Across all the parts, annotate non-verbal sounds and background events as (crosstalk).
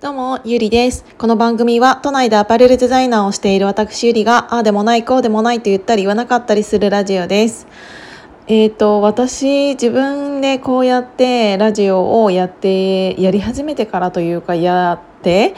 どうも、ゆりです。この番組は都内でアパレルデザイナーをしている私ゆりが、ああでもない、こうでもないと言ったり言わなかったりするラジオです。えっ、ー、と、私、自分でこうやってラジオをやって、やり始めてからというか、やって、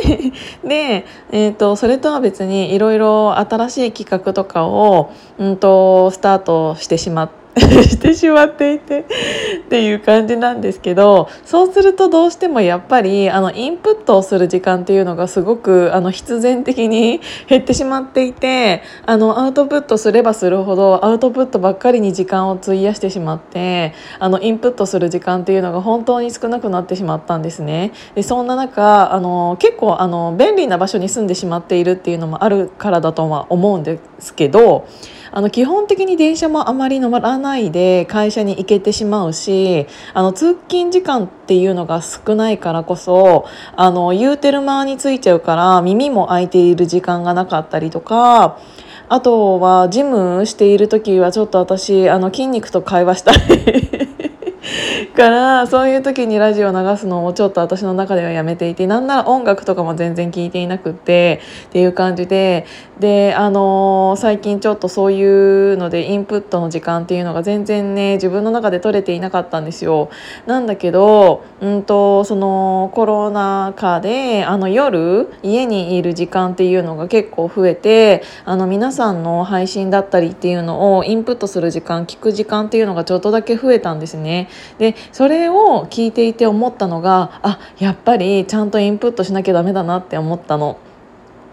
(laughs) で、えーと、それとは別にいろいろ新しい企画とかを、うんとスタートしてしまって。(laughs) してしまっていてっていう感じなんですけどそうするとどうしてもやっぱりあのインプットをする時間っていうのがすごくあの必然的に減ってしまっていてあのアウトプットすればするほどアウトプットばっかりに時間を費やしてしまってあのインプットする時間っていうのが本当に少なくなってしまったんですね。でそんな中あの結構あの便利な場所に住んでしまっているっていうのもあるからだとは思うんですけどあの基本的に電車もあまり乗らないで会社に行けてしまうしあの通勤時間っていうのが少ないからこそあの言うてる間についちゃうから耳も開いている時間がなかったりとかあとはジムしている時はちょっと私あの筋肉と会話したいからそういう時にラジオ流すのをちょっと私の中ではやめていてなんなら音楽とかも全然聞いていなくってっていう感じでであのー、最近ちょっとそういうのでインプットの時間っていうのが全然ね自分の中で取れていなかったんですよ。なんだけど、うんと、そのコロナ禍であの夜家にいる時間っていうのが結構増えてあの皆さんの配信だったりっていうのをインプットする時間聞く時間っていうのがちょっとだけ増えたんですね。でそれを聞いていて思ったのがあやっぱりちゃんとインプットしなきゃダメだなって思ったの。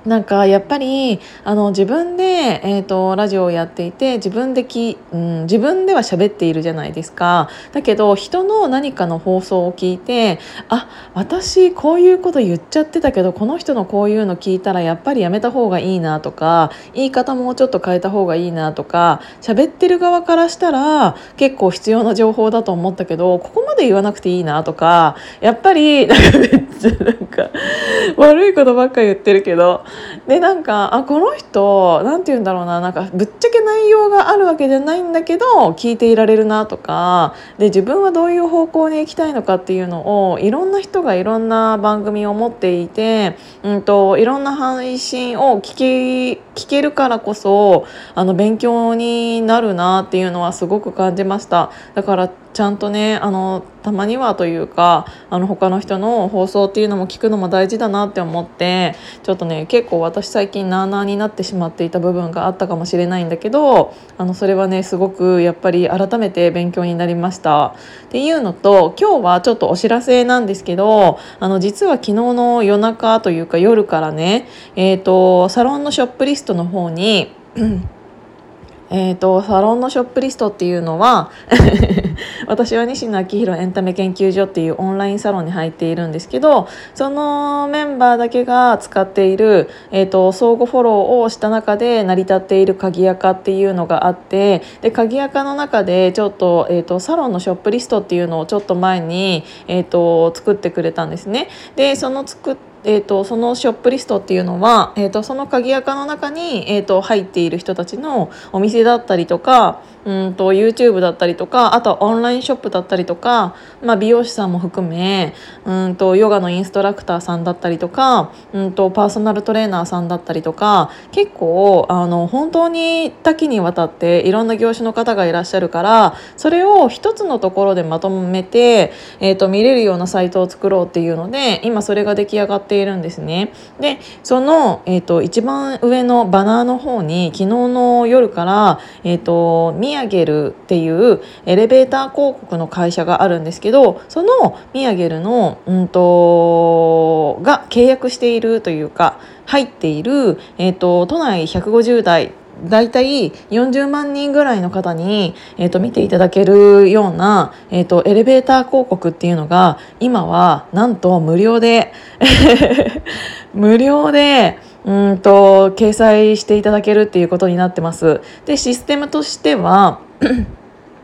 なんかやっぱりあの自分で、えーと、ラジオをやっていて自分でき、うん、自分では喋っているじゃないですか。だけど人の何かの放送を聞いてあ私こういうこと言っちゃってたけどこの人のこういうの聞いたらやっぱりやめた方がいいなとか言い方もうちょっと変えた方がいいなとか喋ってる側からしたら結構必要な情報だと思ったけどここまで言わなくていいなとかやっぱりなんかめっちゃなんか悪いことばっか言ってるけどでなんかあこの人なんて言うんだろうななんかぶっちゃけ内容があるわけじゃないんだけど聞いていられるなとかで自分はどういう方向に行きたいのかっていうのをいろんな人がいろんな番組を持っていて、うんと、いろんな配信を聞き聞けるからこそあの勉強になるなっていうのはすごく感じました。だからちゃんとねあのたまにはというかあの他の人の放送っていうのも聞くのも大事だなって思ってちょっとね結構私最近なあなあになってしまっていた部分があったかもしれないんだけどあのそれはねすごくやっぱり改めて勉強になりました。っていうのと今日はちょっとお知らせなんですけどあの実は昨日の夜中というか夜からね、えーとサロンのショップリストの方にえーと、サロンのショップリストっていうのは (laughs) 私は西野昭弘エンタメ研究所っていうオンラインサロンに入っているんですけどそのメンバーだけが使っている、えーと、相互フォローをした中で成り立っている鍵垢っていうのがあってで鍵垢の中でちょっと,、えーと、サロンのショップリストっていうのをちょっと前に、えー、と作ってくれたんですね。でその作っえーと、そのショップリストっていうのは、えーと、その鍵垢の中に、えーと、入っている人たちのお店だったりとかうんと YouTube だったりとかあとはオンラインショップだったりとか、まあ、美容師さんも含めうんとヨガのインストラクターさんだったりとかうんとパーソナルトレーナーさんだったりとか結構あの本当に多岐にわたっていろんな業種の方がいらっしゃるからそれを一つのところでまとめて、えー、と見れるようなサイトを作ろうっていうので今それが出来上がってているんですね。でその、えーと、一番上のバナーの方に昨日の夜から、えーと、ミヤゲルっていうエレベーター広告の会社があるんですけどそのミヤゲルの、うんと、が契約しているというか入っている、えー、と都内150代大体40万人ぐらいの方に、えーと、見ていただけるような、えーと、エレベーター広告っていうのが今はなんと無料で (laughs) 無料でうんと掲載していただけるっていうことになってます。でシステムとしては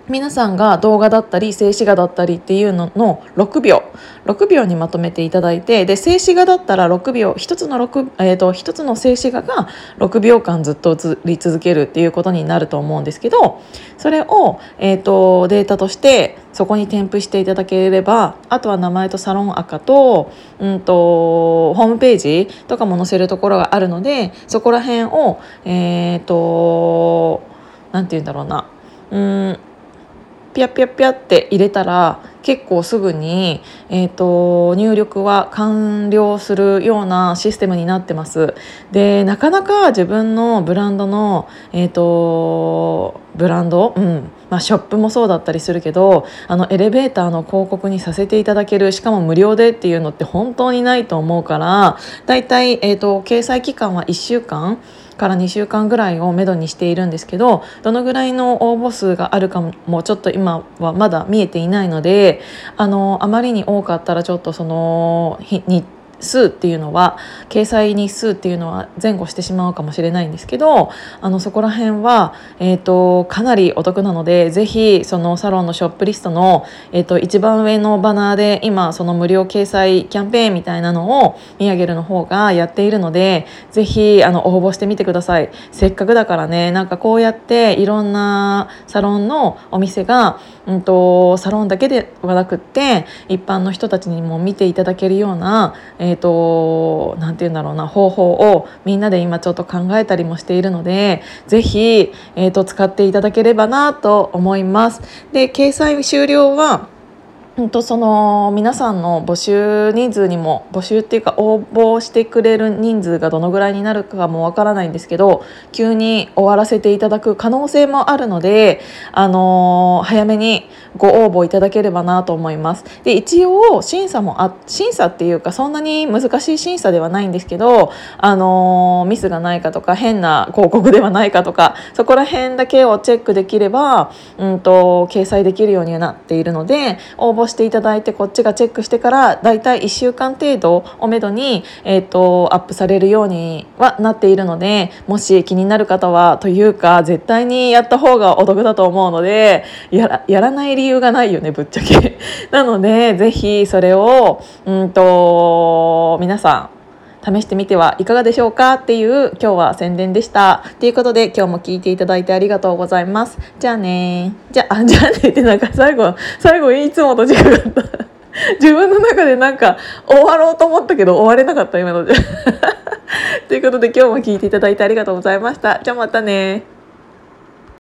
皆さんが動画だったり静止画だったりっていうのの6秒。6秒にまとめていただいてで静止画だったら6秒1つの6、えーと、1つの静止画が6秒間ずっと映り続けるっていうことになると思うんですけどそれを、えーと、データとしてそこに添付していただければあとは名前とサロン赤と,、うんと、ホームページとかも載せるところがあるのでそこら辺をえっ、ー、と何て言うんだろうな。うんピャピャピャって入れたら結構すぐに、えーと、入力は完了するようなシステムになってます。でなかなか自分のブランドの、えーと、ブランド、うんまあ、ショップもそうだったりするけどあのエレベーターの広告にさせていただけるしかも無料でっていうのって本当にないと思うからだいたい、えーと掲載期間は1週間。から2週間ぐらいをめどにしているんですけどどのぐらいの応募数があるかもちょっと今はまだ見えていないのであのあまりに多かったらちょっとその日数っていうのは掲載日数っていうのは前後してしまうかもしれないんですけどあのそこら辺は、えーと、かなりお得なのでぜひそのサロンのショップリストの、えーと、一番上のバナーで今その無料掲載キャンペーンみたいなのを見上げるの方がやっているのでぜひあの応募してみてください。せっかくだからねなんかこうやっていろんなサロンのお店が、うんと、サロンだけではなくって一般の人たちにも見ていただけるような、ええーと、なんて言うんだろうな方法をみんなで今ちょっと考えたりもしているので是非、えーと使っていただければなと思います。で掲載終了はんとその皆さんの募集人数にも募集っていうか応募してくれる人数がどのぐらいになるかもわからないんですけど急に終わらせていただく可能性もあるので、あのー、早めにご応募いただければなと思います。で一応審査もあ審査っていうかそんなに難しい審査ではないんですけど、あのー、ミスがないかとか変な広告ではないかとかそこら辺だけをチェックできれば、うんと掲載できるようになっているので応募していただいてこっちがチェックしてからだいたい1週間程度をめどに、えーと、アップされるようにはなっているのでもし気になる方はというか絶対にやった方がお得だと思うのでやらやらない理由がないよねぶっちゃけ。(laughs) なのでぜひそれをうんと皆さん試してみてはいかがでしょうかっていう今日は宣伝でした。ということで今日も聞いていただいてありがとうございます。じゃあねじゃあ、じゃあねってなんか最後、最後いつもと違かった。自分の中でなんか終わろうと思ったけど終われなかった今ので。(laughs) ということで今日も聞いていただいてありがとうございました。じゃあまたね